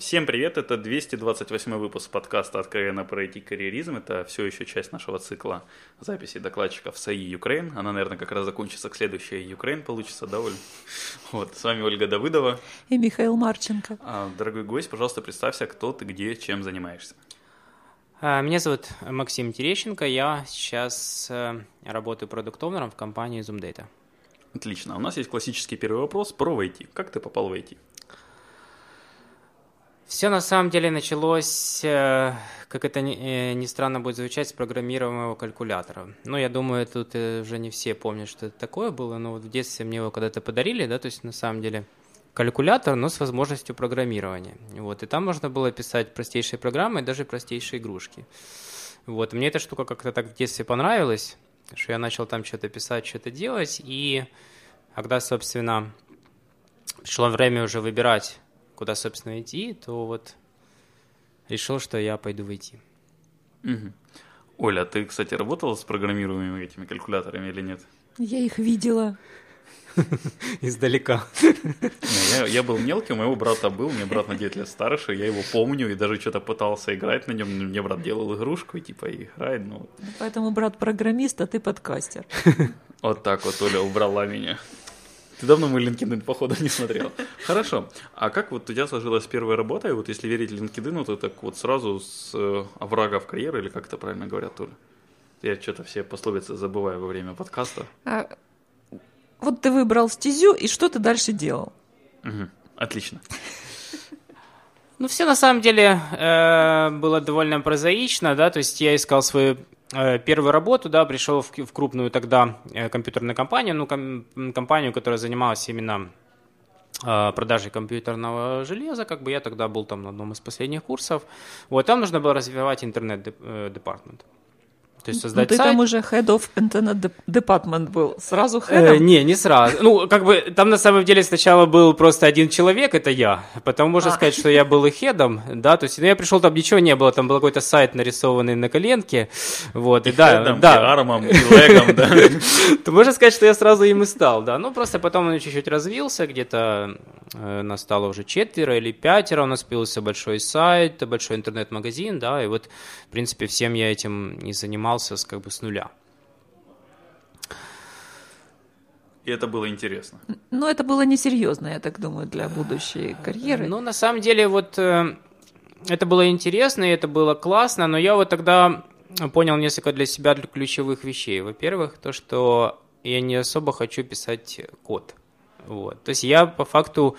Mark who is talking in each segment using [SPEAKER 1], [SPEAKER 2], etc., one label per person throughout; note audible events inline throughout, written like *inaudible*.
[SPEAKER 1] Всем привет, это 228 выпуск подкаста «Откровенно про IT-карьеризм». Это все еще часть нашего цикла записи докладчиков САИ Украин. Она, наверное, как раз закончится к следующей Украин получится, да, Оль? *laughs* Вот, с вами Ольга Давыдова.
[SPEAKER 2] И Михаил Марченко.
[SPEAKER 1] А, дорогой гость, пожалуйста, представься, кто ты, где, чем занимаешься.
[SPEAKER 3] А, меня зовут Максим Терещенко, я сейчас э, работаю продуктовнером в компании Zoom Data.
[SPEAKER 1] Отлично. У нас есть классический первый вопрос про IT. Как ты попал в IT?
[SPEAKER 3] Все на самом деле началось, э, как это ни, э, странно будет звучать, с программируемого калькулятора. Ну, я думаю, тут э, уже не все помнят, что это такое было, но вот в детстве мне его когда-то подарили, да, то есть на самом деле калькулятор, но с возможностью программирования. Вот, и там можно было писать простейшие программы и даже простейшие игрушки. Вот, мне эта штука как-то так в детстве понравилась, что я начал там что-то писать, что-то делать, и когда, собственно, пришло время уже выбирать куда, собственно, идти, то вот решил, что я пойду в IT.
[SPEAKER 1] Угу. Оля, ты, кстати, работала с программируемыми этими калькуляторами или нет?
[SPEAKER 2] Я их видела. *laughs*
[SPEAKER 3] Издалека.
[SPEAKER 1] Я, я был мелкий, у моего брата был, мне брат на 9 лет старше, я его помню и даже что-то пытался играть на нем. Мне брат делал игрушку и типа играет. Ну...
[SPEAKER 2] Поэтому брат программист, а ты подкастер.
[SPEAKER 1] Вот так вот Оля убрала меня. Ты давно мой LinkedIn, походу, не смотрел. Хорошо. А как вот у тебя сложилась первая работа, и вот если верить LinkedIn, то так вот сразу с э, оврага в карьеру, или как это правильно говорят, Толя? Я что-то все пословицы забываю во время подкаста. А,
[SPEAKER 2] вот ты выбрал стезю, и что ты дальше делал?
[SPEAKER 1] Угу. Отлично.
[SPEAKER 3] Ну, все на самом деле э, было довольно прозаично, да, то есть я искал свою Э, первую работу, да, пришел в, в крупную тогда э, компьютерную компанию, ну, ком, компанию, которая занималась именно э, продажей компьютерного железа, как бы я тогда был там на одном из последних курсов. Вот там нужно было развивать интернет-департмент.
[SPEAKER 2] То есть создать ну, ты сайт. там уже head of internet department был, сразу head?
[SPEAKER 3] Э, не, не сразу. Ну, как бы там на самом деле сначала был просто один человек, это я. Потом можно а. сказать, что я был и хедом, да, то есть ну, я пришел, там ничего не было, там был какой-то сайт, нарисованный на коленке, вот, и, и да.
[SPEAKER 1] Хедом,
[SPEAKER 3] да.
[SPEAKER 1] и армом, и легом, да. *laughs*
[SPEAKER 3] То можно сказать, что я сразу им и стал, да. Ну, просто потом он чуть-чуть развился, где-то э, нас стало уже четверо или пятеро, у нас появился большой сайт, большой интернет-магазин, да, и вот, в принципе, всем я этим и занимался занимался с, как бы с нуля.
[SPEAKER 1] И это было интересно.
[SPEAKER 2] Но это было несерьезно, я так думаю, для будущей карьеры.
[SPEAKER 3] Ну, на самом деле, вот э, это было интересно, и это было классно, но я вот тогда понял несколько для себя ключевых вещей. Во-первых, то, что я не особо хочу писать код. Вот. То есть я по факту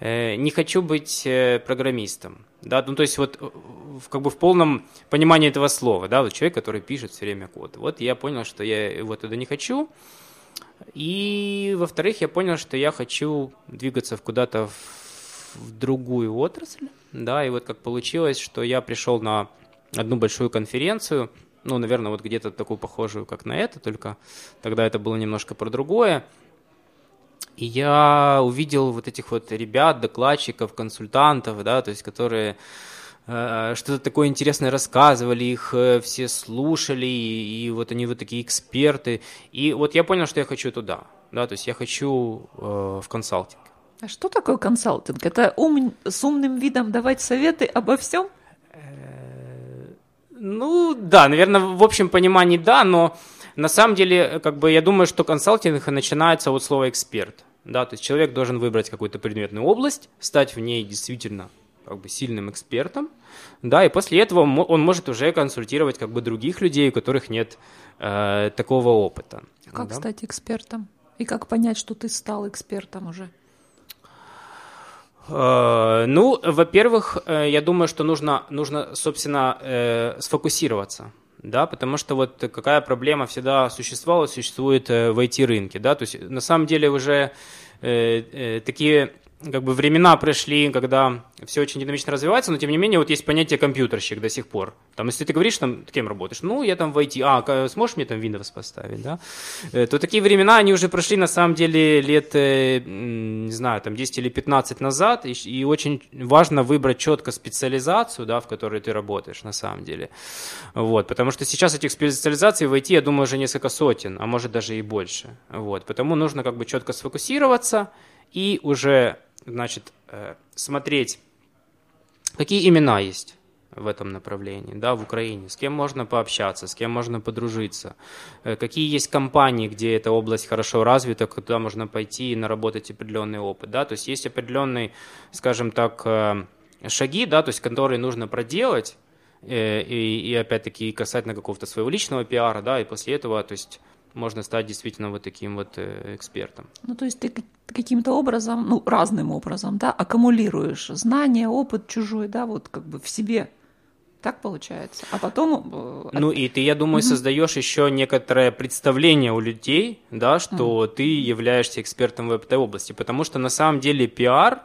[SPEAKER 3] э, не хочу быть э, программистом. Да, ну то есть вот в, как бы в полном понимании этого слова, да, вот человек, который пишет все время код. Вот я понял, что я его туда не хочу. И во-вторых, я понял, что я хочу двигаться куда-то в, в другую отрасль, да, и вот как получилось, что я пришел на одну большую конференцию, ну, наверное, вот где-то такую похожую, как на это, только тогда это было немножко про другое. И я увидел вот этих вот ребят, докладчиков, консультантов, да, то есть которые э, что-то такое интересное рассказывали, их э, все слушали, и, и вот они вот такие эксперты. И вот я понял, что я хочу туда, да, то есть я хочу э, в консалтинг.
[SPEAKER 2] А что такое консалтинг? Это ум, с умным видом давать советы обо всем?
[SPEAKER 3] Ну, да, наверное, в общем понимании да, но на самом деле, как бы я думаю, что консалтинг начинается от слова эксперт. Да, то есть человек должен выбрать какую-то предметную область, стать в ней действительно как бы сильным экспертом, да, и после этого он может уже консультировать как бы других людей, у которых нет э, такого опыта.
[SPEAKER 2] Как
[SPEAKER 3] да?
[SPEAKER 2] стать экспертом? И как понять, что ты стал экспертом уже?
[SPEAKER 3] Э, ну, во-первых, э, я думаю, что нужно, нужно собственно, э, сфокусироваться да, потому что вот какая проблема всегда существовала, существует э, в IT-рынке, да, то есть на самом деле уже э, э, такие как бы времена пришли, когда все очень динамично развивается, но тем не менее вот есть понятие компьютерщик до сих пор. Там, если ты говоришь, там, кем работаешь, ну, я там в IT, а, сможешь мне там Windows поставить, да? Э, То такие времена, они уже прошли, на самом деле, лет, э, не знаю, там 10 или 15 назад, и, и очень важно выбрать четко специализацию, да, в которой ты работаешь, на самом деле. Вот, потому что сейчас этих специализаций в IT, я думаю, уже несколько сотен, а может даже и больше. Вот, потому нужно как бы четко сфокусироваться и уже, значит, э, смотреть, какие имена есть в этом направлении, да, в Украине, с кем можно пообщаться, с кем можно подружиться, э, какие есть компании, где эта область хорошо развита, куда можно пойти и наработать определенный опыт, да, то есть есть определенные, скажем так, э, шаги, да, то есть которые нужно проделать, и, и опять-таки касательно какого-то своего личного пиара, да, и после этого, то есть можно стать действительно вот таким вот э, экспертом.
[SPEAKER 2] Ну, то есть ты как- каким-то образом, ну, разным образом, да, аккумулируешь знания, опыт чужой, да, вот как бы в себе. Так получается. А потом... э,
[SPEAKER 3] Ну и ты, я думаю, создаешь еще некоторое представление у людей, да, что ты являешься экспертом в этой области, потому что на самом деле пиар,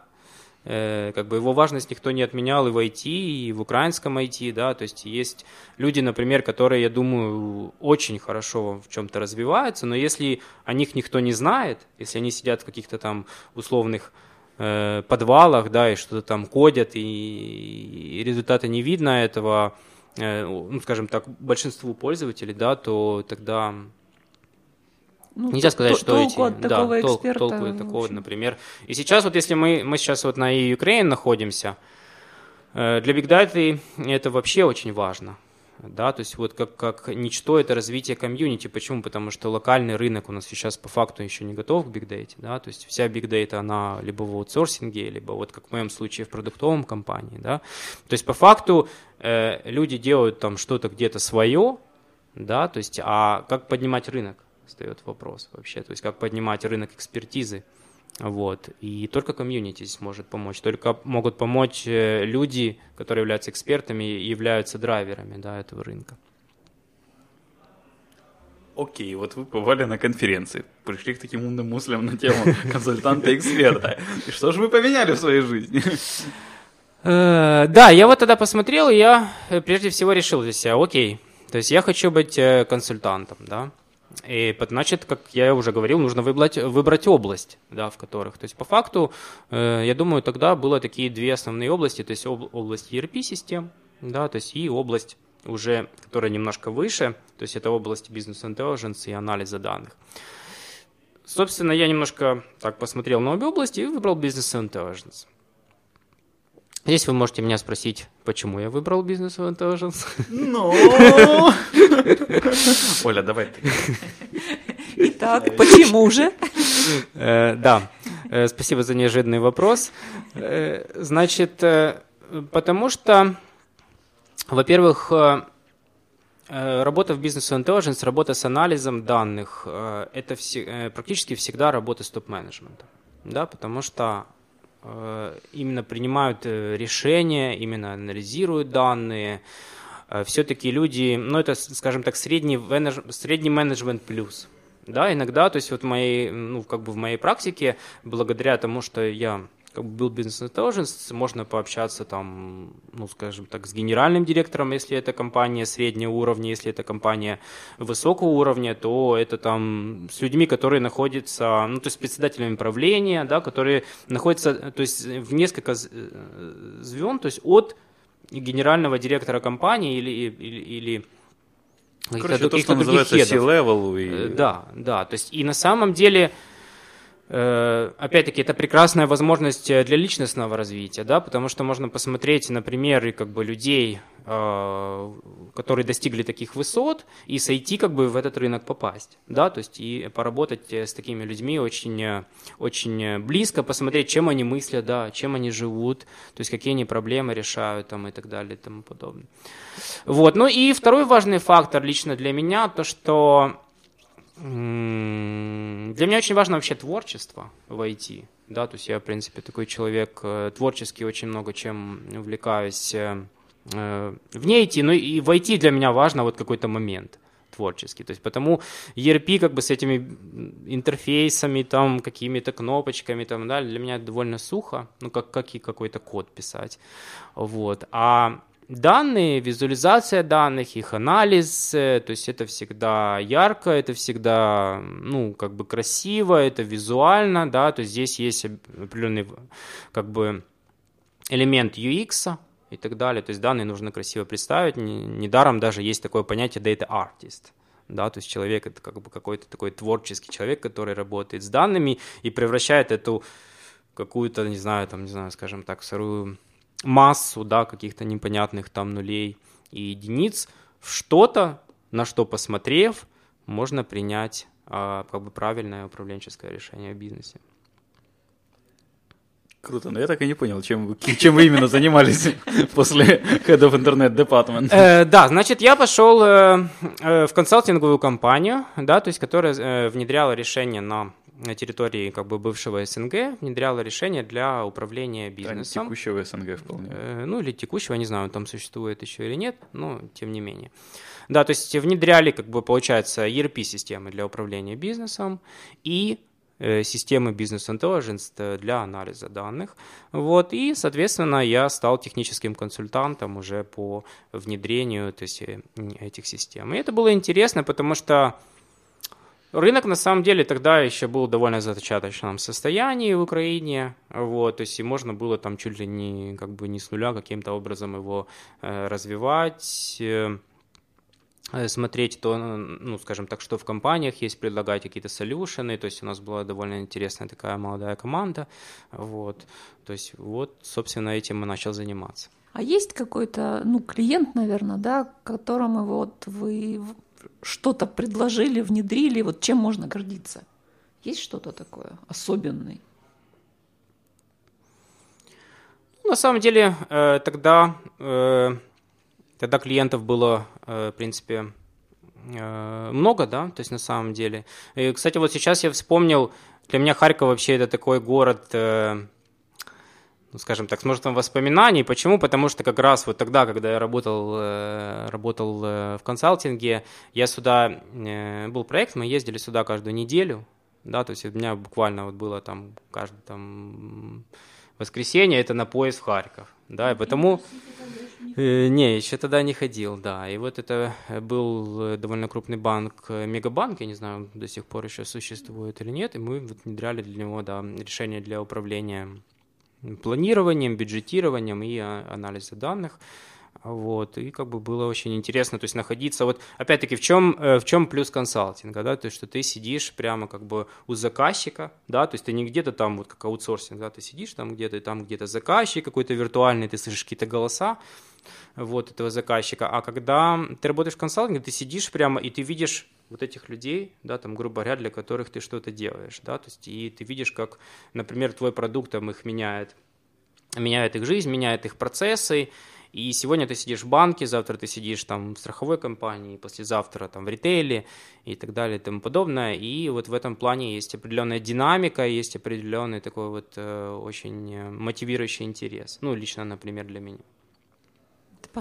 [SPEAKER 3] как бы его важность никто не отменял и в IT, и в украинском IT, да, то есть есть люди, например, которые, я думаю, очень хорошо в чем-то развиваются, но если о них никто не знает, если они сидят в каких-то там условных э, подвалах, да, и что-то там кодят, и, и результата не видно этого, э, ну, скажем так, большинству пользователей, да, то тогда
[SPEAKER 2] ну,
[SPEAKER 3] нельзя сказать,
[SPEAKER 2] то-
[SPEAKER 3] что
[SPEAKER 2] толку
[SPEAKER 3] эти,
[SPEAKER 2] от
[SPEAKER 3] да,
[SPEAKER 2] такого
[SPEAKER 3] тол-
[SPEAKER 2] эксперта,
[SPEAKER 3] толку от такого,
[SPEAKER 2] общем.
[SPEAKER 3] например. И сейчас вот если мы, мы сейчас вот на Ukraine находимся, э, для Big Data это вообще очень важно. Да, то есть вот как, как ничто это развитие комьюнити. Почему? Потому что локальный рынок у нас сейчас по факту еще не готов к Big Data. Да? То есть вся Big Data, она либо в аутсорсинге, либо вот как в моем случае в продуктовом компании. Да? То есть по факту э, люди делают там что-то где-то свое, да, то есть, а как поднимать рынок, встает вопрос вообще, то есть, как поднимать рынок экспертизы, вот, и только комьюнити здесь может помочь, только могут помочь э, люди, которые являются экспертами и являются драйверами, да, этого рынка.
[SPEAKER 1] Окей, вот вы побывали на конференции, пришли к таким умным мыслям на тему *laughs* консультанта-эксперта. И что же вы поменяли в своей жизни?
[SPEAKER 3] Э, Да, я вот тогда посмотрел, и я э, прежде всего решил для себя, окей, то есть я хочу быть консультантом, да, и значит, как я уже говорил, нужно выбрать, выбрать область, да, в которых, то есть по факту, э, я думаю, тогда было такие две основные области, то есть об- область ERP-систем, да, то есть и область уже, которая немножко выше, то есть это область бизнес-интеллигенс и анализа данных. Собственно, я немножко так посмотрел на обе области и выбрал бизнес-интеллигенс. Здесь вы можете меня спросить, почему я выбрал бизнес intelligence.
[SPEAKER 1] Ну... Оля, давай ты.
[SPEAKER 2] Итак, почему же?
[SPEAKER 3] Э, Да, Э, спасибо за неожиданный вопрос. Э, Значит, потому что, во-первых, работа в бизнес intelligence, работа с анализом данных, это все- практически всегда работа с топ-менеджментом. Да, потому что именно принимают э, решения, именно анализируют данные. Все-таки люди, ну это, скажем так, средний, средний менеджмент плюс. Да, иногда, то есть вот в моей, ну, как бы в моей практике, благодаря тому, что я как бы был бизнес intelligence, можно пообщаться там, ну, скажем так, с генеральным директором, если это компания среднего уровня, если это компания высокого уровня, то это там с людьми, которые находятся, ну, то есть председателями правления, да, которые находятся, то есть в несколько э, звен, то есть от генерального директора компании или, или, или
[SPEAKER 1] Короче, то, что называется. C-level.
[SPEAKER 3] Э,
[SPEAKER 1] И...
[SPEAKER 3] Да, да. То есть и на самом деле, э, опять-таки, это прекрасная возможность э, для личностного развития, да, потому что можно посмотреть на примеры как бы людей, э, которые достигли таких высот, и сойти как бы в этот рынок попасть, да, то есть и поработать э, с такими людьми очень, э, очень э, близко, посмотреть, чем они мыслят, да, чем они живут, то есть какие они проблемы решают там и так далее и тому подобное. Вот. Ну и второй важный фактор лично для меня, то что для меня очень важно вообще творчество в IT. Да, то есть я, в принципе, такой человек э, творческий, очень много чем увлекаюсь э, э, вне IT, ну и в IT для меня важно вот какой-то момент творческий. То есть потому ERP как бы с этими интерфейсами, там, какими-то кнопочками, там, да, для меня довольно сухо, ну, как, как и какой-то код писать. Вот. А данные, визуализация данных, их анализ, э, то есть это всегда ярко, это всегда, ну, как бы красиво, это визуально, да, то есть здесь есть определенный, как бы, элемент UX, и так далее. То есть данные нужно красиво представить. Недаром даже есть такое понятие data artist. Да, то есть человек это как бы какой-то такой творческий человек, который работает с данными и превращает эту какую-то, не знаю, там, не знаю, скажем так, сырую массу, да, каких-то непонятных там нулей и единиц в что-то, на что посмотрев, можно принять а, как бы правильное управленческое решение в бизнесе.
[SPEAKER 1] Круто, но я так и не понял, чем, чем вы именно занимались *laughs* после Head of Internet Department.
[SPEAKER 3] Э, да, значит, я пошел э, э, в консалтинговую компанию, да, то есть, которая э, внедряла решения на на территории как бы бывшего СНГ внедряла решения для управления бизнесом.
[SPEAKER 1] Да, текущего СНГ вполне.
[SPEAKER 3] Э, ну или текущего, не знаю, он там существует еще или нет, но тем не менее. Да, то есть внедряли, как бы получается, ERP-системы для управления бизнесом и Э, системы Business Intelligence для анализа данных. Вот, и, соответственно, я стал техническим консультантом уже по внедрению то есть, э, этих систем. И это было интересно, потому что Рынок на самом деле тогда еще был довольно зачаточном состоянии в Украине, вот, то есть и можно было там чуть ли не как бы не с нуля каким-то образом его э, развивать. Э, смотреть то, ну, скажем так, что в компаниях есть, предлагать какие-то солюшены, то есть у нас была довольно интересная такая молодая команда, вот, то есть вот, собственно, этим мы начал заниматься.
[SPEAKER 2] А есть какой-то, ну, клиент, наверное, да, которому вот вы что-то предложили, внедрили, вот чем можно гордиться? Есть что-то такое особенное?
[SPEAKER 3] На самом деле, э, тогда э, Тогда клиентов было, э, в принципе, много, да, то есть на самом деле. И, кстати, вот сейчас я вспомнил, для меня Харьков вообще это такой город, скажем так, с множеством воспоминаний. Почему? Потому что как раз вот тогда, когда я работал, работал в консалтинге, я сюда, был проект, мы ездили сюда каждую неделю, да, то есть у меня буквально вот было там каждое там воскресенье, это на поезд в Харьков, да, и потому... Э, не, еще тогда не ходил, да. И вот это был э, довольно крупный банк, э, Мегабанк, я не знаю, до сих пор еще существует или нет, и мы внедряли для него, да, решение для управления планированием, бюджетированием и а, анализа данных. Вот, и как бы было очень интересно, то есть находиться, вот опять-таки в чем, в чем плюс консалтинга, да, то есть что ты сидишь прямо как бы у заказчика, да, то есть ты не где-то там вот как аутсорсинг, да, ты сидишь там где-то, там где-то заказчик какой-то виртуальный, ты слышишь какие-то голоса, вот этого заказчика. А когда ты работаешь в консалтинге, ты сидишь прямо и ты видишь вот этих людей, да, там, грубо говоря, для которых ты что-то делаешь, да, то есть и ты видишь, как, например, твой продукт там их меняет, меняет их жизнь, меняет их процессы, и сегодня ты сидишь в банке, завтра ты сидишь там в страховой компании, послезавтра там в ритейле и так далее и тому подобное. И вот в этом плане есть определенная динамика, есть определенный такой вот э, очень э, мотивирующий интерес. Ну, лично, например, для меня.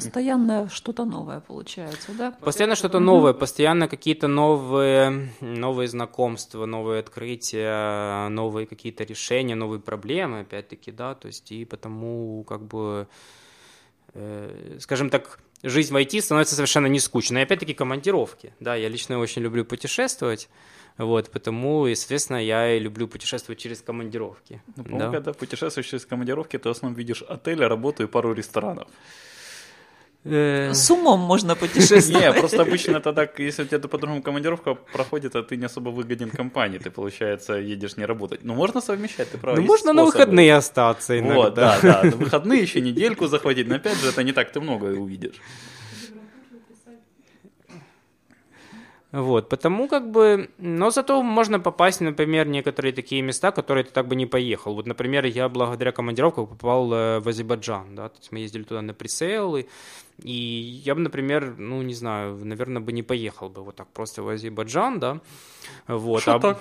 [SPEAKER 2] Постоянно что-то новое получается, да?
[SPEAKER 3] Постоянно что-то новое, постоянно какие-то новые, новые знакомства, новые открытия, новые какие-то решения, новые проблемы, опять-таки, да, то есть и потому как бы, э, скажем так, жизнь в IT становится совершенно не скучной. И опять-таки командировки, да, я лично очень люблю путешествовать, вот, потому, и, соответственно, я и люблю путешествовать через командировки.
[SPEAKER 1] Ну, да. когда путешествуешь через командировки, ты в основном видишь отель, работу и пару ресторанов.
[SPEAKER 2] Э, С умом можно путешествовать.
[SPEAKER 1] Не, просто обычно тогда, если у тебя по-другому командировка проходит, а ты не особо выгоден компании, ты, получается, едешь не работать. Ну, можно совмещать, ты прав.
[SPEAKER 3] Ну, можно на выходные остаться иногда.
[SPEAKER 1] Вот, да, да, на выходные еще недельку захватить, но опять же, это не так ты много увидишь.
[SPEAKER 3] Вот, потому как бы, но зато можно попасть, например, в некоторые такие места, которые ты так бы не поехал. Вот, например, я благодаря командировкам попал э, в Азербайджан, да, то есть мы ездили туда на пресейлы, и я бы, например, ну, не знаю, наверное, бы не поехал бы вот так просто в Азербайджан, да. Вот.
[SPEAKER 1] Что
[SPEAKER 3] а...
[SPEAKER 1] так?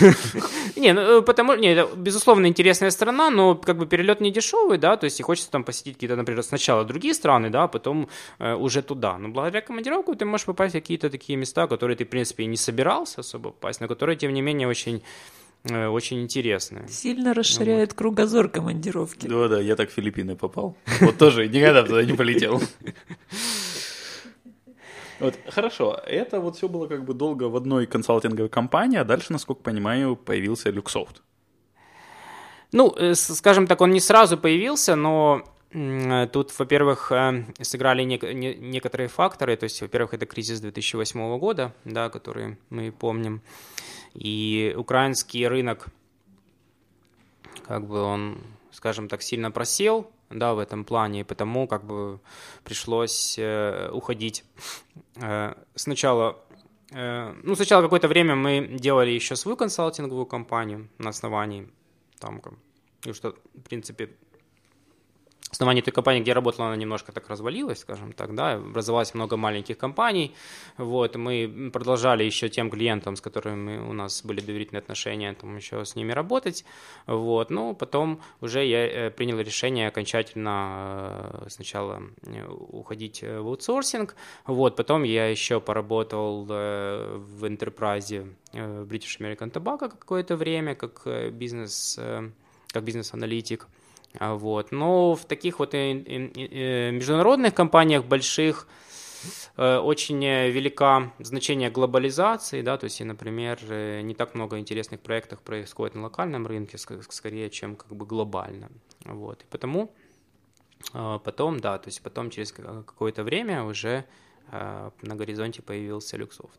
[SPEAKER 1] *laughs*
[SPEAKER 3] Не, ну, потому, не, это, безусловно, интересная страна, но как бы перелет не дешевый, да, то есть и хочется там посетить какие-то, например, сначала другие страны, да, а потом э, уже туда. Но благодаря командировку ты можешь попасть в какие-то такие места, которые ты, в принципе, и не собирался особо попасть, но которые, тем не менее, очень очень интересные.
[SPEAKER 2] Сильно расширяет кругозор командировки.
[SPEAKER 1] Да, да, я так в Филиппины попал. Вот тоже никогда туда не полетел. Вот, хорошо, это вот все было как бы долго в одной консалтинговой компании, а дальше, насколько понимаю, появился Люксофт.
[SPEAKER 3] Ну, э, скажем так, он не сразу появился, но э, тут, во-первых, э, сыграли нек- не- некоторые факторы. То есть, во-первых, это кризис 2008 года, да, который мы помним. И украинский рынок, как бы он, скажем так, сильно просел, да, в этом плане, и потому как бы пришлось э, уходить. Э, сначала, ну, сначала какое-то время мы делали еще свою консалтинговую компанию на основании там, и что, в принципе, основании той компании, где я работал, она немножко так развалилась, скажем так, да, образовалось много маленьких компаний, вот, мы продолжали еще тем клиентам, с которыми у нас были доверительные отношения, там еще с ними работать, вот, ну, потом уже я э, принял решение окончательно э, сначала э, уходить в аутсорсинг, вот, потом я еще поработал в enterprise British American Tobacco какое-то время, как бизнес, как бизнес-аналитик, Вот. Но в таких вот э, э, международных компаниях больших э, очень велика значение глобализации, да, то есть, например, не так много интересных проектов происходит на локальном рынке, ск- скорее, чем как бы глобально. Вот. И потому потом, да, то есть потом через ка- какое-то время уже на горизонте появился Люксофт.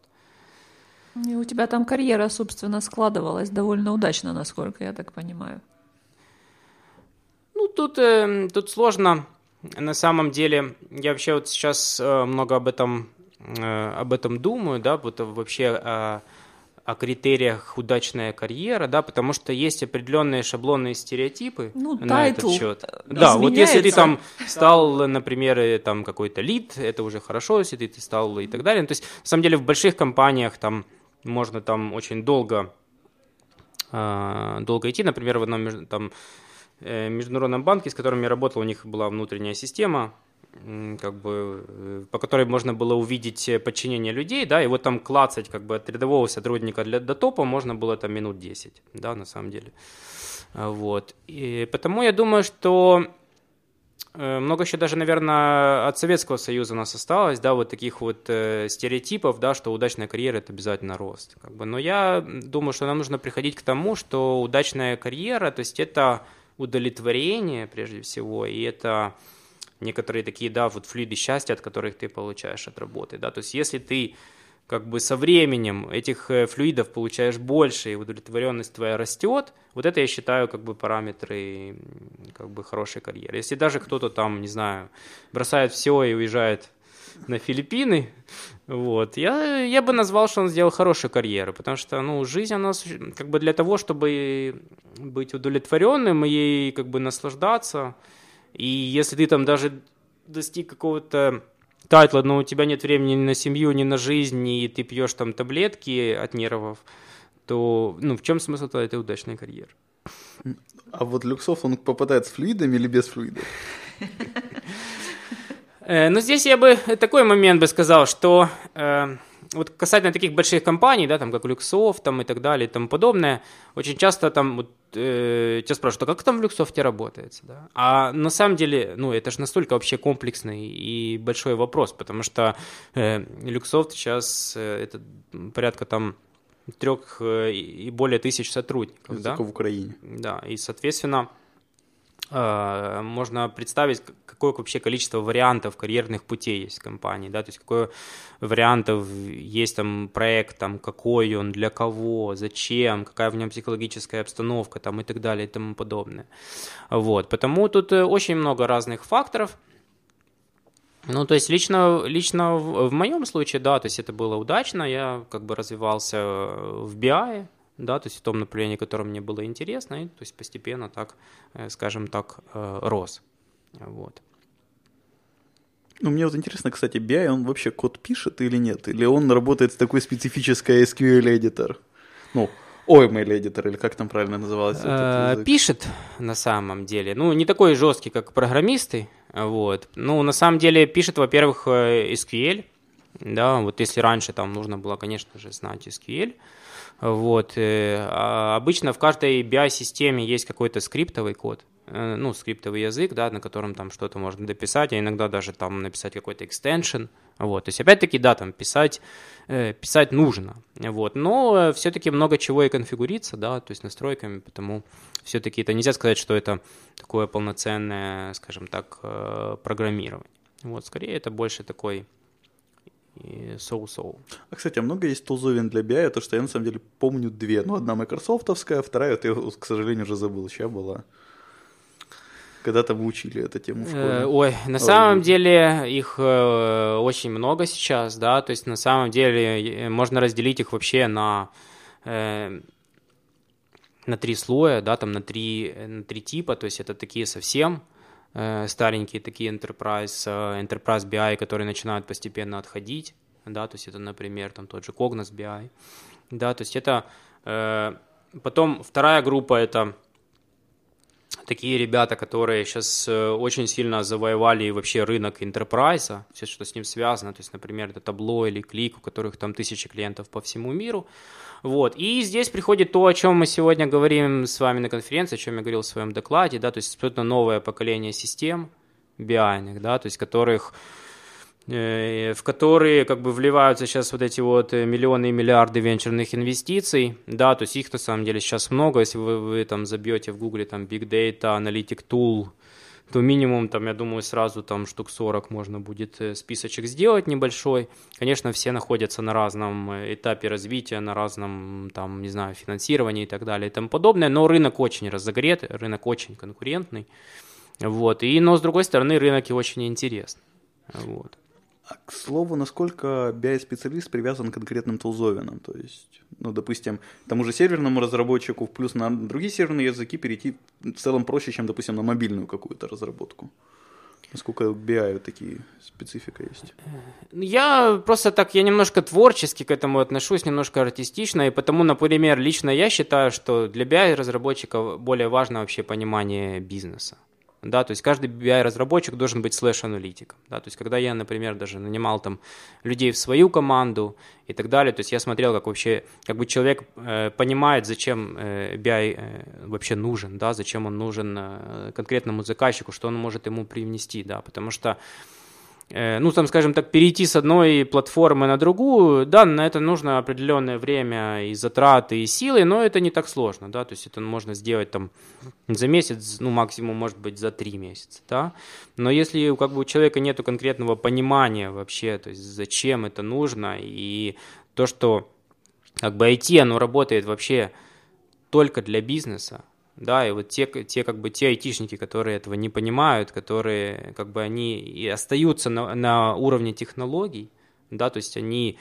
[SPEAKER 2] И у тебя там карьера, собственно, складывалась довольно удачно, насколько я так понимаю.
[SPEAKER 3] Ну, тут, э, тут сложно. На самом деле, я вообще вот сейчас э, много об этом, э, об этом думаю, да, вот вообще о, о критериях удачная карьера, да, потому что есть определенные шаблонные стереотипы
[SPEAKER 2] Ну,
[SPEAKER 3] на этот счет. Да, вот если ты там стал, например, э, там какой-то лид, это уже хорошо, если ты, ты стал и так далее. Ну, То есть, на самом деле, в больших компаниях там можно там очень долго а, долго идти. Например, в одном там, э, международном банке, с которым я работал, у них была внутренняя система, как бы, э, по которой можно было увидеть э, подчинение людей, да, и вот там клацать как бы от рядового сотрудника для, до топа можно было там минут 10, да, на самом деле. А, Вот. И потому я думаю, что э, много еще даже, наверное, от Советского Союза у нас осталось, да, вот таких вот э, стереотипов, да, что удачная карьера – это обязательно рост. Как бы. Но я думаю, что нам нужно приходить к тому, что удачная карьера, то есть это удовлетворение, прежде всего, и это некоторые такие, да, вот флюиды счастья, от которых ты получаешь от работы, да, то есть если ты как бы со временем этих э, флюидов получаешь больше, и удовлетворенность твоя растет, вот это я считаю как бы параметры как бы хорошей карьеры. Если даже кто-то там, не знаю, бросает все и уезжает на Филиппины, вот, я, я бы назвал, что он сделал хорошую карьеру, потому что, ну, жизнь, она как бы для того, чтобы быть удовлетворенным и ей как бы наслаждаться, и если ты там даже достиг какого-то тайтла, но у тебя нет времени ни на семью, ни на жизнь, и ты пьешь там таблетки от нервов, то, ну, в чем смысл твоей этой удачной карьеры?
[SPEAKER 1] А вот Люксофт, он попадает с флюидами или без флюидов? *laughs*
[SPEAKER 3] Э, Ну, здесь я бы такой момент бы сказал, что э, вот касательно таких больших компаний, да, там как Люксофт там, и так далее и тому подобное, очень часто там вот, э, тебя спрашивают, а как там в Люксофте работается? Да? А на самом деле, ну, это же настолько вообще комплексный и большой вопрос, потому что э, Люксофт сейчас э, это порядка там трех э, и более тысяч сотрудников, да?
[SPEAKER 1] Только в Украине.
[SPEAKER 3] Да, и, соответственно, можно представить, какое вообще количество вариантов карьерных путей есть в компании, да, то есть какое вариантов есть там проект, там, какой он, для кого, зачем, какая в нем психологическая обстановка там и так далее и тому подобное. Вот, потому тут э, очень много разных факторов, Ну, то есть лично, лично в, в моем случае, да, то есть это было удачно, я как бы развивался в BI, да, то есть в том направлении, которое мне было интересно, и то есть постепенно так, э, скажем так, э, рос. Вот.
[SPEAKER 1] Ну, мне вот интересно, кстати, BI, он вообще код пишет или нет? Или он работает с такой специфической SQL-эдитор? Ну, OML editor, или как там правильно называлось?
[SPEAKER 3] Э, пишет на самом деле. Ну, не такой жесткий, как программисты. Вот. Ну, на самом деле пишет, во-первых, SQL. Да, вот если раньше там нужно было, конечно же, знать SQL. Вот. А обычно в каждой BI-системе есть какой-то скриптовый код. Э, ну, скриптовый язык, да, на котором там что-то можно дописать, а иногда даже там написать какой-то extension, вот, то есть опять-таки, да, там писать, э, писать нужно, вот, но все-таки много чего и конфигурится, да, то есть настройками, потому все-таки это нельзя сказать, что это такое полноценное, скажем так, э, программирование, вот, скорее это больше такой соу-соу.
[SPEAKER 1] А, кстати, а много есть тулзовин для BI, то что я на самом деле помню две. Ну, одна майкрософтовская, вторая, вот я, к сожалению, уже забыл, чья была. Когда-то мы учили эту тему в школе.
[SPEAKER 3] Э, ой, на самом деле их э, очень много сейчас, да, то есть на самом деле э, можно разделить их вообще на на три слоя, да, там на три, на три типа, то есть это такие совсем старенькие такие enterprise, enterprise BI, которые начинают постепенно отходить, да, то есть это, например, там тот же Cognos BI, да, то есть это потом вторая группа это такие ребята, которые сейчас э, очень сильно завоевали вообще рынок enterprise, все, что с ним связано, то есть, например, это табло или клик, у которых там тысячи клиентов по всему миру. Вот. И здесь приходит то, о чем мы сегодня говорим с вами на конференции, о чем я говорил в своем докладе, да, то есть абсолютно новое поколение систем BI, да, то есть которых в которые как бы вливаются сейчас вот эти вот э, миллионы и миллиарды венчурных инвестиций, да, то есть их на самом деле сейчас много, если вы, вы там забьете в гугле там Big Data, Analytic Tool, то минимум там, я думаю, сразу там штук 40 можно будет э, списочек сделать небольшой. Конечно, все находятся на разном этапе развития, на разном там, не знаю, финансировании и так далее и тому подобное, но рынок очень разогрет, рынок очень конкурентный, вот, и, но с другой стороны, рынок и очень интересный, вот.
[SPEAKER 1] А, к слову, насколько BI-специалист привязан к конкретным тулзовинам? То есть, ну, допустим, тому же серверному разработчику плюс на другие серверные языки перейти в целом проще, чем, допустим, на мобильную какую-то разработку. Насколько BI такие специфика есть?
[SPEAKER 3] Я просто так, я немножко творчески к этому отношусь, немножко артистично, и потому, например, лично я считаю, что для BI-разработчика более важно вообще понимание бизнеса да, то есть каждый BI-разработчик должен быть слэш-аналитиком, да, то есть когда я, например, даже нанимал там людей в свою команду и так далее, то есть я смотрел, как вообще, как бы человек э, понимает, зачем э, BI э, вообще нужен, да, зачем он нужен э, конкретному заказчику, что он может ему привнести, да, потому что ну, там, скажем так, перейти с одной платформы на другую, да, на это нужно определенное время и затраты, и силы, но это не так сложно, да, то есть это можно сделать там за месяц, ну, максимум, может быть, за три месяца, да, но если как бы у человека нет конкретного понимания вообще, то есть зачем это нужно, и то, что как бы IT, оно работает вообще только для бизнеса, да, и вот те, те как бы те айтишники, которые этого не понимают, которые как бы они и остаются на, на уровне технологий, да, то есть они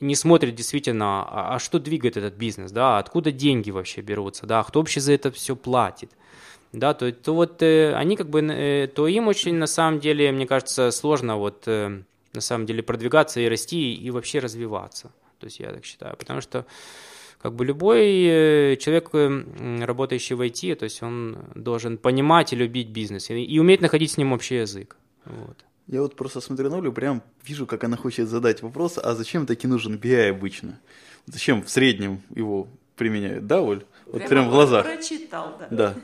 [SPEAKER 3] не смотрят действительно, а, а что двигает этот бизнес, да, откуда деньги вообще берутся, да, кто вообще за это все платит, да, то, то вот э, они как бы, э, то им очень на самом деле, мне кажется, сложно вот э, на самом деле продвигаться и расти и вообще развиваться, то есть я так считаю, потому что как бы любой э, человек, э, работающий в IT, то есть он должен понимать и любить бизнес, и, и уметь находить с ним общий язык. Вот.
[SPEAKER 1] Я вот просто смотрю на Олю, прям вижу, как она хочет задать вопрос, а зачем таки нужен BI обычно? Зачем в среднем его применяют, да, Оль? Вот прям, прям в глазах.
[SPEAKER 2] Прочитал, да.
[SPEAKER 1] Да.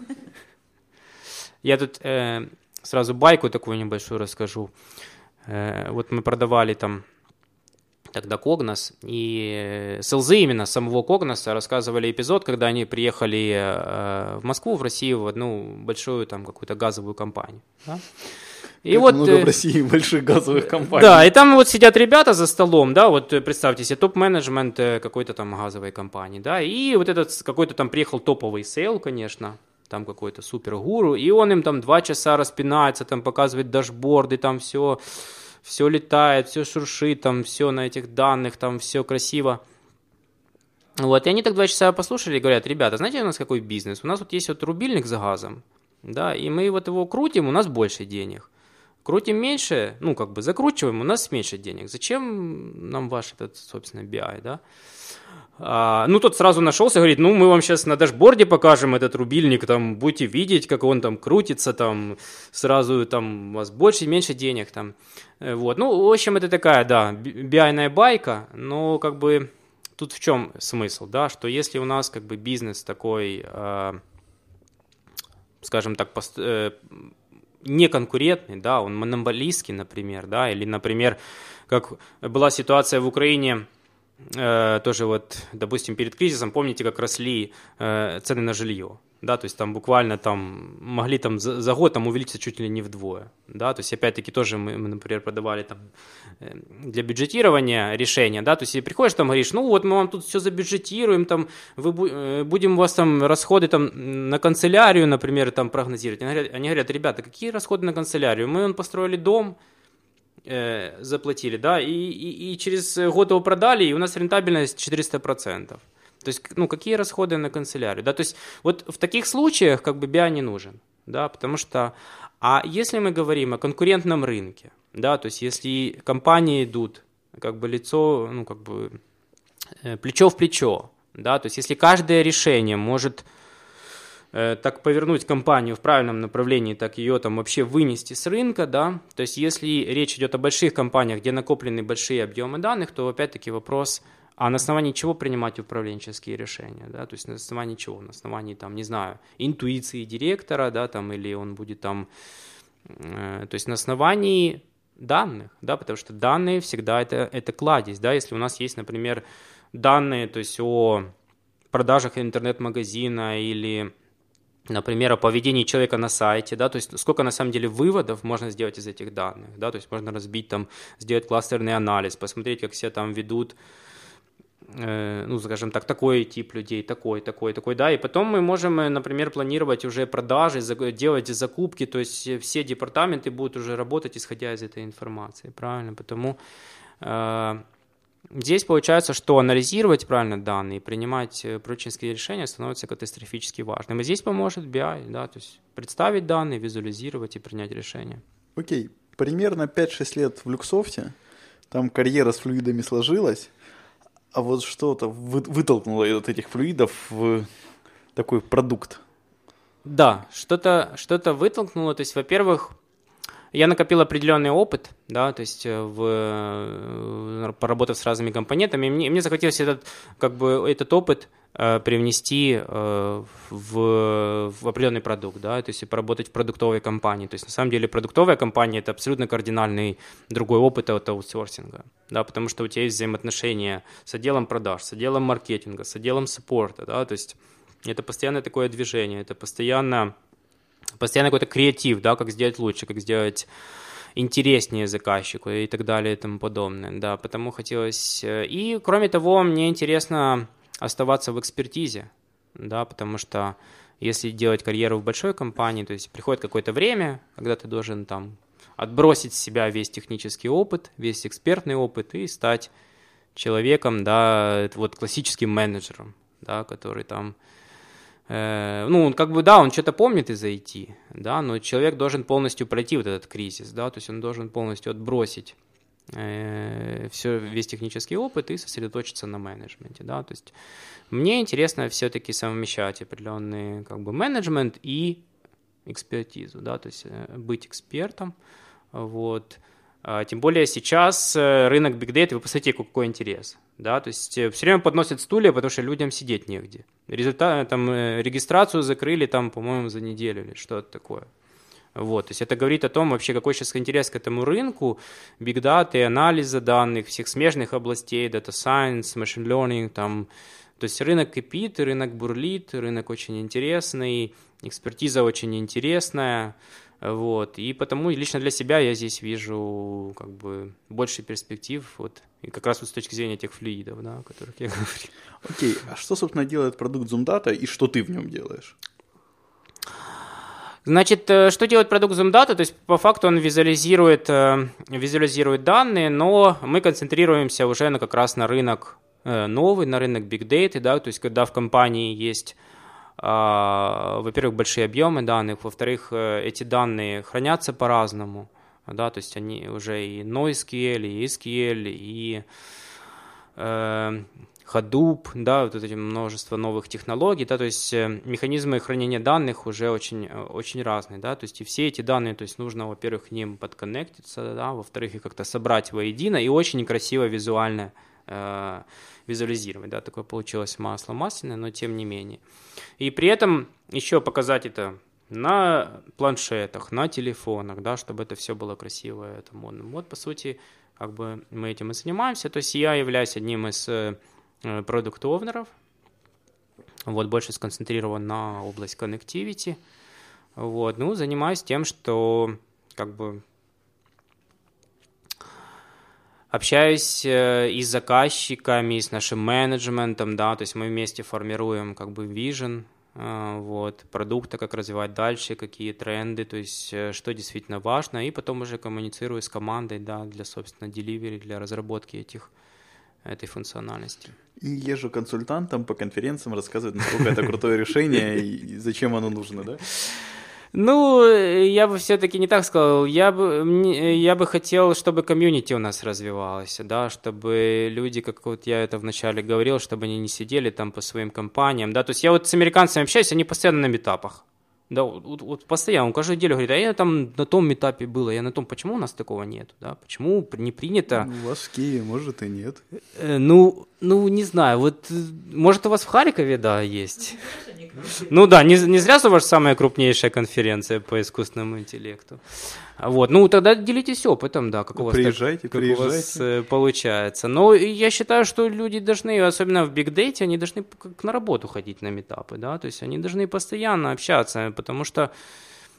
[SPEAKER 1] *laughs*
[SPEAKER 3] Я тут э, сразу байку такую небольшую расскажу. Э, вот мы продавали там тогда Когнос, и с ЛЗ именно самого Когноса рассказывали эпизод, когда они приехали э, в Москву, в Россию, в одну большую там какую-то газовую компанию. Да?
[SPEAKER 1] И как вот, много в э, России больших газовых компаний.
[SPEAKER 3] Да, и там вот сидят ребята за столом, да, вот э, представьте себе топ-менеджмент какой-то там газовой компании, да, и вот этот какой-то там приехал топовый sale, конечно, там какой-то супер гуру, и он им там два часа распинается, там показывает дашборды, там все, все летает, все шуршит, там все на этих данных, там все красиво. Вот, и они так два часа послушали и говорят, ребята, знаете у нас какой бизнес? У нас вот есть вот рубильник за газом, да, и мы вот его крутим, у нас больше денег. Крутим меньше, ну, как бы закручиваем, у нас меньше денег. Зачем нам ваш этот, собственно, BI, да? А, ну, тот сразу нашелся, говорит, ну, мы вам сейчас на дашборде покажем этот рубильник, там, будете видеть, как он там крутится, там, сразу, там, у вас больше, меньше денег, там, э, вот. Ну, в общем, это такая, да, биайная байка, но, как бы, тут в чем смысл, да, что если у нас, как бы, бизнес такой, э, скажем так, пост, э, неконкурентный, да, он монополистский, например, да, или, например, как была ситуация в Украине, э, тоже вот, допустим, перед кризисом, помните, как росли э, цены на жилье, да, то есть там буквально там могли там за, год там увеличиться чуть ли не вдвое, да, то есть опять-таки тоже мы, мы например, продавали там э, для бюджетирования решения, да, то есть приходишь там говоришь, ну вот мы вам тут все забюджетируем, там вы, будем у вас там расходы там на канцелярию, например, там прогнозировать, они говорят, они говорят ребята, какие расходы на канцелярию, мы он построили дом, э, заплатили, да, и, и, и через год его продали, и у нас рентабельность 400%. То есть, ну, какие расходы на канцелярию, да, то есть вот в таких случаях как бы BI не нужен, да, потому что, а если мы говорим о конкурентном рынке, да, то есть если компании идут как бы лицо, ну, как бы э, плечо в плечо, да, то есть если каждое решение может так повернуть компанию в правильном направлении, так ее там вообще вынести с рынка, да, то есть если речь идет о больших компаниях, где накоплены большие объемы данных, то опять-таки вопрос – а на основании чего принимать управленческие решения, да, то есть на основании чего, на основании, там, не знаю, интуиции директора, да, там, или он будет там, э, то есть на основании данных, да, потому что данные всегда это, это кладезь, да, если у нас есть, например, данные, то есть о продажах интернет-магазина или например, о поведении человека на сайте, да, то есть сколько на самом деле выводов можно сделать из этих данных, да, то есть можно разбить там, сделать кластерный анализ, посмотреть, как все там ведут Э, ну, скажем так, такой тип людей, такой, такой, такой, да, и потом мы можем, э, например, планировать уже продажи, делать закупки, то есть все департаменты будут уже работать, исходя из этой информации, правильно, потому э, здесь получается, что анализировать правильно данные, принимать э, прочинские решения становится катастрофически важным, и здесь поможет BI, да, то есть представить данные, визуализировать и принять решение.
[SPEAKER 4] Окей, okay. примерно 5-6 лет в Люксофте, там карьера с флюидами сложилась, а вот что-то вы, вытолкнуло от этих флюидов в такой продукт.
[SPEAKER 3] Да, что-то что вытолкнуло. То есть, во-первых, я накопил определенный опыт, да, то есть э, в, э, поработав с разными компонентами, мне, мне захотелось этот, как бы, этот опыт э, привнести э, в, в определенный продукт, да, то есть поработать в продуктовой компании. То есть на самом деле продуктовая компания это абсолютно кардинальный другой опыт от аутсорсинга, да, потому что у тебя есть взаимоотношения с отделом продаж, с отделом маркетинга, с отделом саппорта, да, то есть это постоянное такое движение, это постоянно постоянно какой-то креатив, да, как сделать лучше, как сделать интереснее заказчику и так далее и тому подобное, да, потому хотелось... Э, и, кроме того, мне интересно оставаться в экспертизе, да, потому что если делать карьеру в большой компании, то есть приходит какое-то время, когда ты должен там отбросить с себя весь технический опыт, весь экспертный опыт и стать человеком, да, вот классическим менеджером, да, который там ну, он как бы, да, он что-то помнит из IT, да, но человек должен полностью пройти вот этот кризис, да, то есть он должен полностью отбросить э, все, весь технический опыт и сосредоточиться на менеджменте, да, то есть мне интересно все-таки совмещать определенный как бы менеджмент и экспертизу, да, то есть э, быть экспертом, вот, тем более сейчас рынок Big Data, вы посмотрите, какой интерес, да, то есть все время подносят стулья, потому что людям сидеть негде. Результат, там, э, регистрацию закрыли, там, по-моему, за неделю или что-то такое. Вот, то есть это говорит о том, вообще, какой сейчас интерес к этому рынку, big data, анализа данных, всех смежных областей, data science, machine learning, там, то есть рынок кипит, рынок бурлит, рынок очень интересный, экспертиза очень интересная, вот, и потому лично для себя я здесь вижу как бы больше перспектив, вот, и как раз вот с точки зрения тех флюидов, да, о которых я *laughs* говорил.
[SPEAKER 4] Окей, а что, собственно, делает продукт ZoomData и что ты в нем делаешь?
[SPEAKER 3] Значит, э, что делает продукт ZoomData? То есть, по факту он визуализирует, э, визуализирует данные, но мы концентрируемся уже на, как раз на рынок э, новый, на рынок Big Data, да, то есть, когда в компании есть во-первых, большие объемы данных, во-вторых, эти данные хранятся по-разному, да, то есть они уже и NoSQL, и SQL, и Hadoop, да, вот эти множество новых технологий, да, то есть э, механизмы хранения данных уже очень, э, очень разные, да, то есть и все эти данные, то есть нужно, во-первых, к ним подконнектиться, да, во-вторых, их как-то собрать воедино и очень красиво визуально э, визуализировать, да, такое получилось масло масляное, но тем не менее. И при этом еще показать это на планшетах, на телефонах, да, чтобы это все было красиво, это модно. Вот, по сути, как бы мы этим и занимаемся. То есть я являюсь одним из Э, продукт овнеров Вот, больше сконцентрирован на область connectivity. Вот, ну, занимаюсь тем, что как бы общаюсь э, и с заказчиками, и с нашим менеджментом, да, то есть мы вместе формируем как бы vision, э, вот, продукта, как развивать дальше, какие тренды, то есть что действительно важно, и потом уже коммуницирую с командой, да, для, собственно, delivery, для разработки этих, этой функциональности.
[SPEAKER 4] И езжу консультантом по конференциям, рассказывать, насколько это крутое решение и зачем оно нужно, да?
[SPEAKER 3] Ну, я бы все-таки не так сказал. Я бы, я бы хотел, чтобы комьюнити у нас развивалось, да, чтобы люди, как вот я это вначале говорил, чтобы они не сидели там по своим компаниям, да. То есть я вот с американцами общаюсь, они постоянно на метапах. Да, вот, вот постоянно, он каждую неделю говорит, а я там на том этапе был, а я на том, почему у нас такого нет, да, почему не принято?
[SPEAKER 4] Ну, у вас в Киеве, может, и нет.
[SPEAKER 3] Э, ну, ну, не знаю, вот, э, может, у вас в Харькове, да, есть. Ну да, не, не зря у вас самая крупнейшая конференция по искусственному интеллекту. Вот, ну тогда делитесь опытом, да, как у вас,
[SPEAKER 4] приезжайте,
[SPEAKER 3] как,
[SPEAKER 4] приезжайте.
[SPEAKER 3] у вас э, получается. Но я считаю, что люди должны, особенно в бигдейте, они должны как на работу ходить на метапы, да, то есть они должны постоянно общаться, потому что...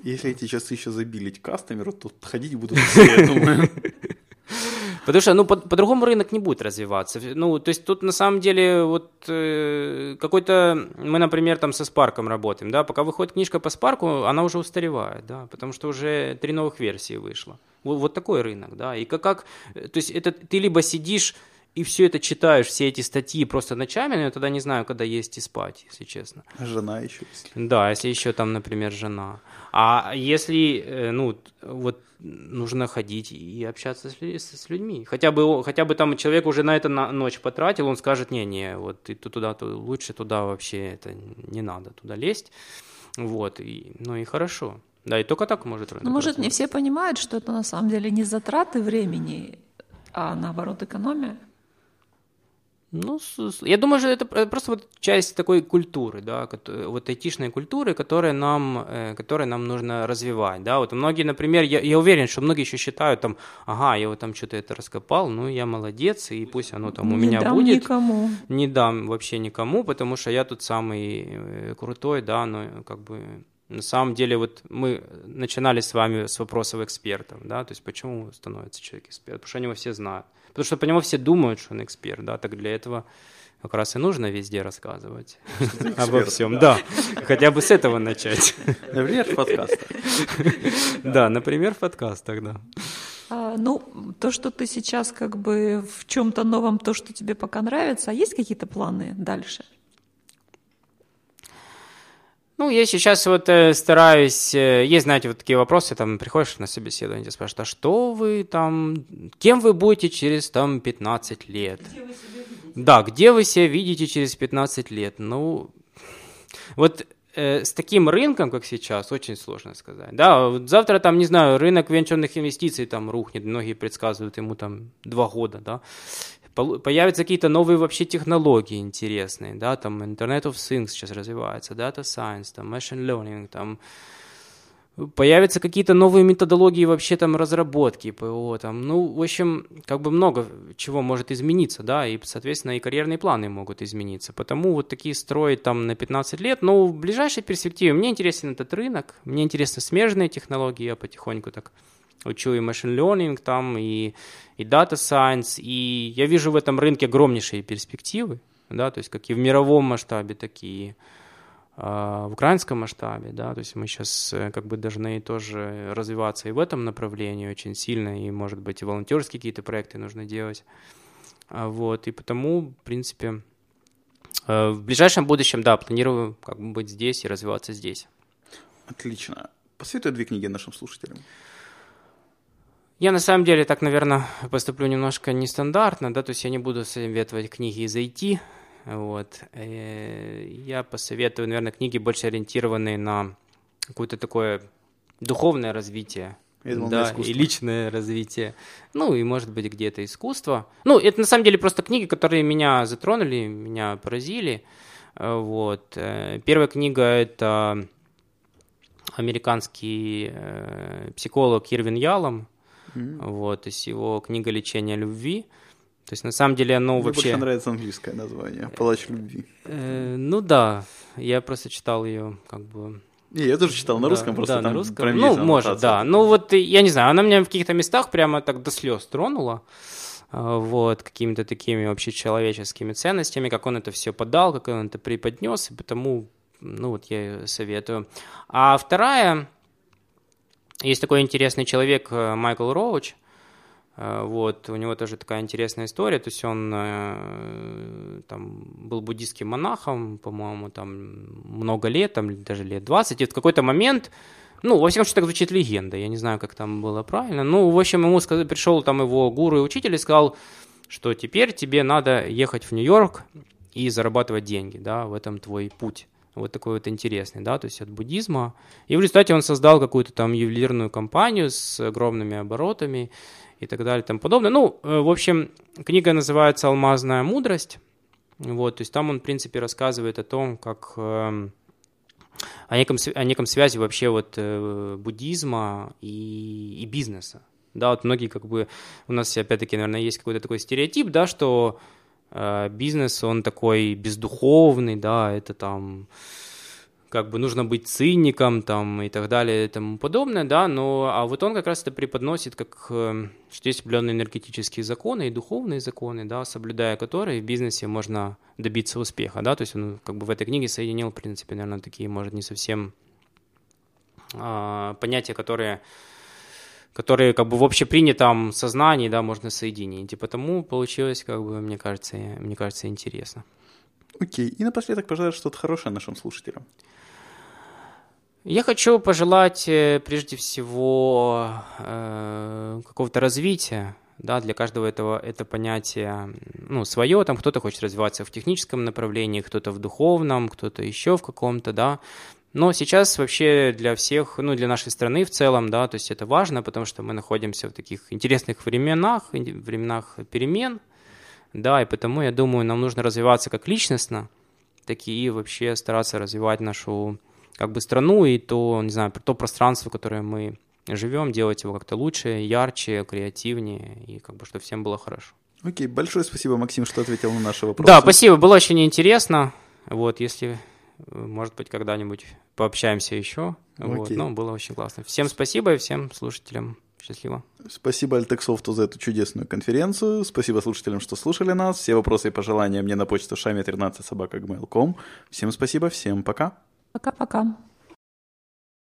[SPEAKER 4] Если эти часы еще забилить кастомеру, то ходить будут все, я думаю. *laughs*
[SPEAKER 3] Потому что, ну, по- по-другому рынок не будет развиваться. Ну, то есть тут на самом деле вот э, какой-то, мы, например, там со Спарком работаем, да, пока выходит книжка по Спарку, она уже устаревает, да, потому что уже три новых версии вышло. Вот, вот такой рынок, да, и как, как, то есть это ты либо сидишь и все это читаешь, все эти статьи просто ночами, но я тогда не знаю, когда есть и спать, если честно.
[SPEAKER 4] Жена еще.
[SPEAKER 3] Если. Да, если еще там, например, жена. А если, э, ну, вот нужно ходить и общаться с, с людьми. Хотя бы, хотя бы там человек уже на это на ночь потратил, он скажет, не-не, вот ты туда, то лучше туда вообще это не надо туда лезть. Вот, и, ну и хорошо. Да, и только так может.
[SPEAKER 2] Ну, может, не все понимают, что это на самом деле не затраты времени, а наоборот экономия.
[SPEAKER 3] Ну, я думаю, что это просто вот часть такой культуры, да, вот айтишной культуры, которая нам, э, которая нам нужно развивать, да. Вот многие, например, я, я уверен, что многие еще считают там, ага, я вот там что-то это раскопал, ну я молодец, и пусть оно там у
[SPEAKER 2] не
[SPEAKER 3] меня
[SPEAKER 2] дам
[SPEAKER 3] будет.
[SPEAKER 2] никому.
[SPEAKER 3] Не дам вообще никому, потому что я тут самый э, крутой, да, но как бы на самом деле, вот мы начинали с вами с вопросов экспертов, да, то есть почему становится человек экспертом, потому что они его все знают. Потому что по нему все думают, что он эксперт, да, так для этого как раз и нужно везде рассказывать обо всем. Да, хотя бы с этого начать.
[SPEAKER 4] Например, в подкастах. *laughs*
[SPEAKER 3] Да, например, в подкастах, да.
[SPEAKER 2] А, ну, то, что ты сейчас как бы в чем-то новом, то, что тебе пока нравится, а есть какие-то планы дальше?
[SPEAKER 3] Ну, я сейчас вот э, стараюсь, э, есть, знаете, вот такие вопросы, там, приходишь на собеседование, тебя спрашивают, а что вы там, кем вы будете через, там, 15 лет? Где вы себя видите? Да, где вы себя видите через 15 лет? Ну, вот э, с таким рынком, как сейчас, очень сложно сказать. Да, вот завтра там, не знаю, рынок венчурных инвестиций там рухнет, многие предсказывают ему там два года, да появятся какие-то новые вообще технологии интересные, да, там Internet of Things сейчас развивается, Data Science, там Machine Learning, там появятся какие-то новые методологии вообще там разработки ПО, там, ну, в общем, как бы много чего может измениться, да, и, соответственно, и карьерные планы могут измениться, потому вот такие строить там на 15 лет, но в ближайшей перспективе мне интересен этот рынок, мне интересны смежные технологии, я потихоньку так учу и machine learning там, и, и data science, и я вижу в этом рынке огромнейшие перспективы, да, то есть как и в мировом масштабе, так и а, в украинском масштабе, да, то есть мы сейчас э, как бы должны тоже развиваться и в этом направлении очень сильно, и, может быть, и волонтерские какие-то проекты нужно делать, А, вот, и потому, в принципе, э, в ближайшем будущем, да, планирую как бы быть здесь и развиваться здесь.
[SPEAKER 4] Отлично. Посоветуй две книги нашим слушателям.
[SPEAKER 3] Я на самом деле так, наверное, поступлю немножко нестандартно, да, то есть я не буду советовать книги из IT, вот. Э, Я посоветую, наверное, книги больше ориентированные на какое-то такое духовное развитие,
[SPEAKER 4] Я думал,
[SPEAKER 3] да, и личное развитие, ну и, может быть, где-то искусство. Ну, это на самом деле просто книги, которые меня затронули, меня поразили. Э, Вот. Э, Первая книга – это американский психолог Ирвин Ялом, вот, есть его книга «Лечение любви». То есть, на самом деле, оно
[SPEAKER 4] Мне
[SPEAKER 3] вообще...
[SPEAKER 4] больше нравится английское название. Палач любви.
[SPEAKER 3] Э, ну да, я просто читал ее как бы...
[SPEAKER 4] Не, я тоже читал на
[SPEAKER 3] Да,
[SPEAKER 4] русском, просто
[SPEAKER 3] да,
[SPEAKER 4] там
[SPEAKER 3] на русском. Ну, может, да. Ну вот, я не знаю, она меня в каких-то местах прямо так до слез тронула. а, Вот, какими-то такими общечеловеческими ценностями, как он это все подал, как он это преподнес, и потому, ну вот я ее советую. А вторая, есть такой интересный человек э, Майкл Роуч, Э, Вот, у него тоже такая интересная история, то есть он э, там был буддийским монахом, по-моему, там много лет, там даже лет 20, и в какой-то момент, ну, во всяком случае, так звучит легенда, я не знаю, как там было правильно, ну, в общем, ему сказали, пришел там его гуру и учитель и сказал, что теперь тебе надо ехать в Нью-Йорк и зарабатывать деньги, да, в этом твой путь. Вот такой вот интересный, да, то есть от буддизма. И в результате он создал какую-то там ювелирную компанию с огромными оборотами и так далее и тому подобное. Ну, э, в общем, книга называется «Алмазная мудрость». Вот, то есть там он, в принципе, рассказывает о том, как эм, о неком, о неком связи вообще вот э, буддизма и, и бизнеса. Да, вот многие как бы, у нас опять-таки, наверное, есть какой-то такой стереотип, да, что бизнес, он такой бездуховный, да, это там как бы нужно быть циником там и так далее и тому подобное, да, но а вот он как раз это преподносит как, э, что есть определенные энергетические законы и духовные законы, да, соблюдая которые в бизнесе можно добиться успеха, да, то есть он как бы в этой книге соединил, в принципе, наверное, такие, может, не совсем а, понятия, которые которые как бы в общепринятом сознании, да, можно соединить. И потому получилось, как бы, мне кажется, мне кажется, интересно.
[SPEAKER 4] Окей. И напоследок пожелать что-то хорошее нашим слушателям.
[SPEAKER 3] Я хочу пожелать э, прежде всего э, какого-то развития, да, для каждого этого это понятие, ну, свое, там кто-то хочет развиваться в техническом направлении, кто-то в духовном, кто-то еще в каком-то, да, но сейчас вообще для всех, ну, для нашей страны в целом, да, то есть это важно, потому что мы находимся в таких интересных временах, временах перемен, да, и потому, я думаю, нам нужно развиваться как личностно, так и вообще стараться развивать нашу как бы страну и то, не знаю, то пространство, в которое мы живем, делать его как-то лучше, ярче, креативнее, и как бы, чтобы всем было хорошо.
[SPEAKER 4] Окей, большое спасибо, Максим, что ответил на наши вопросы.
[SPEAKER 3] Да, спасибо, было очень интересно. Вот, если, может быть, когда-нибудь пообщаемся еще. Вот, ну, было очень классно. Всем спасибо и всем слушателям счастливо.
[SPEAKER 4] Спасибо Альтексофту за эту чудесную конференцию. Спасибо слушателям, что слушали нас. Все вопросы и пожелания мне на почту шами13 собака Всем спасибо, всем пока.
[SPEAKER 2] Пока-пока.